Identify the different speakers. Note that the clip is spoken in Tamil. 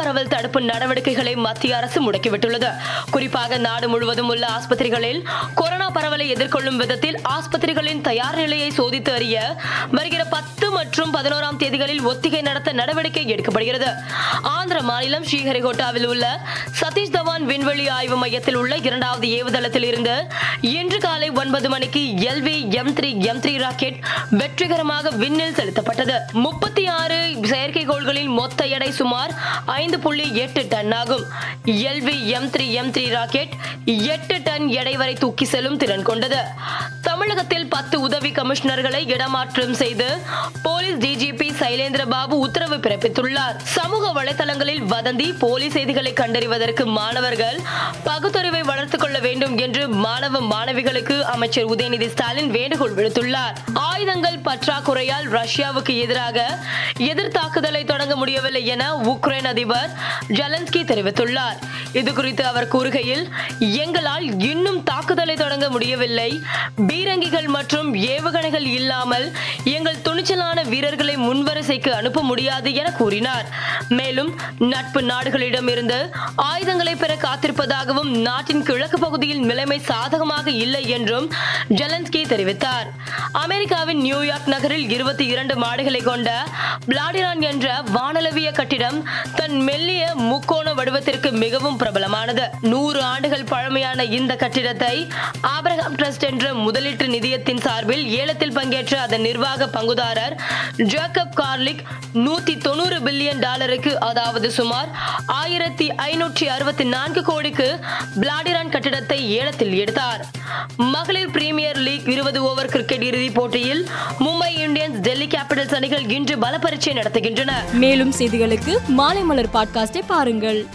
Speaker 1: பரவல் தடுப்பு நடவடிக்கைகளை மத்திய அரசு முடக்கிவிட்டுள்ளது. குறிப்பாக நாடு முழுவதும் உள்ள ஆஸ்பத்திரிகளில் கொரோனா பரவலை எதிர்கொள்ளும் விதத்தில் ஆஸ்பத்திரிகளின் தயார் நிலையை சோதித்து அறிய வருகிற பத்து மற்றும் பதினோராம் தேதிகளில் ஒத்திகை நடத்த நடவடிக்கை எடுக்கப்படுகிறது. ஆந்திர மாநிலம் ஸ்ரீஹரிகோட்டாவில் உள்ள சதீஷ் தவான் விண்வெளி ஆய்வு மையத்தில் உள்ள இரண்டாவது ஏவுதளத்தில் இருந்து இன்று காலை ஒன்பது மணிக்கு L V M three M three rocket வெற்றிகரமாக விண்ணில் செலுத்தப்பட்டது. முப்பத்தி ஆறு செயற்கைக்கோள்களின் மொத்த எடை சுமார் ஐந்து ஐந்து புள்ளி எட்டு டன் ஆகும். L V M three M three rocket எட்டு டன் எடை வரை தூக்கி செல்லும் திறன் கொண்டது. தமிழகத்தில் பத்து உதவி கமிஷனர்களை இடமாற்றம் செய்து போலீஸ் டிஜிபி சைலேந்திர பாபு உத்தரவு பிறப்பித்துள்ளார். சமூக வலைதளங்களில் வதந்தி போலி செய்திகளை கண்டறிவதற்கு மாணவர்கள் பகுத்தறிவை வளர்த்துக் கொள்ள வேண்டும் என்று மாணவ மாணவிகளுக்கு அமைச்சர் உதயநிதி ஸ்டாலின் வேண்டுகோள் விடுத்துள்ளார். ஆயுதங்கள் பற்றாக்குறையால் ரஷ்யாவுக்கு எதிராக எதிர்த்தாக்குதலை தொடங்க முடியவில்லை என உக்ரைன் அதிபர் ஜெலன்ஸ்கி தெரிவித்துள்ளார். இது குறித்து அவர் கூறுகையில் எங்களால் இன்னும் தாக்குதலை தொடங்க முடியவில்லை. பீரங்கிகள் மற்றும் ஏவுகணைகள் இல்லாமல் எங்கள் துணிச்சலான வீரர்களை முன்வரிசைக்கு அனுப்ப முடியாது என கூறினார். மேலும் நட்பு நாடுகளிடம் இருந்து ஆயுதங்களை பெற காத்திருப்பதாகவும் நாட்டின் கிழக்கு பகுதியில் நிலைமை சாதகமாக இல்லை என்றும் ஜெலன்ஸ்கி தெரிவித்தார். அமெரிக்காவின் நியூயார்க் நகரில் இருபத்தி இரண்டு மாடுகளை கொண்ட பிளாடிரான் என்ற வானளவிய கட்டிடம் தன் மெல்லிய முக்கோண வடிவத்திற்கு மிகவும் பிரபலமானது. நூறு ஆண்டுகள் பழமையான இந்த கட்டிடத்தை ஆபிரகாம் ட்ரஸ்ட் என்ற முதலீட்டு நிதியத்தின் சார்பில் ஏலத்தில் பங்கேற்ற அதன் நிர்வாக பங்குதாரர் ஜேக்கப் கார்லிக் நூத்தி தொண்ணூறு பில்லியன் டாலருக்கு அதாவது சுமார் ஆயிரத்தி ஐநூற்றி அறுபத்தி நான்கு கோடிக்கு பிளாடிரான் கட்டிடத்தை ஏலத்தில் எடுத்தார். மகளிர் பிரீமியர் லீக் இருபது ஓவர் கிரிக்கெட் இறுதிப் போட்டியில் மும்பை இந்தியன்ஸ் டெல்லி கேபிட்டல்ஸ் அணிகள் இன்று பல பரீட்சை நடத்துகின்றன.
Speaker 2: மேலும் செய்திகளுக்கு மாலை மலர் பாட்காஸ்டை பாருங்கள்.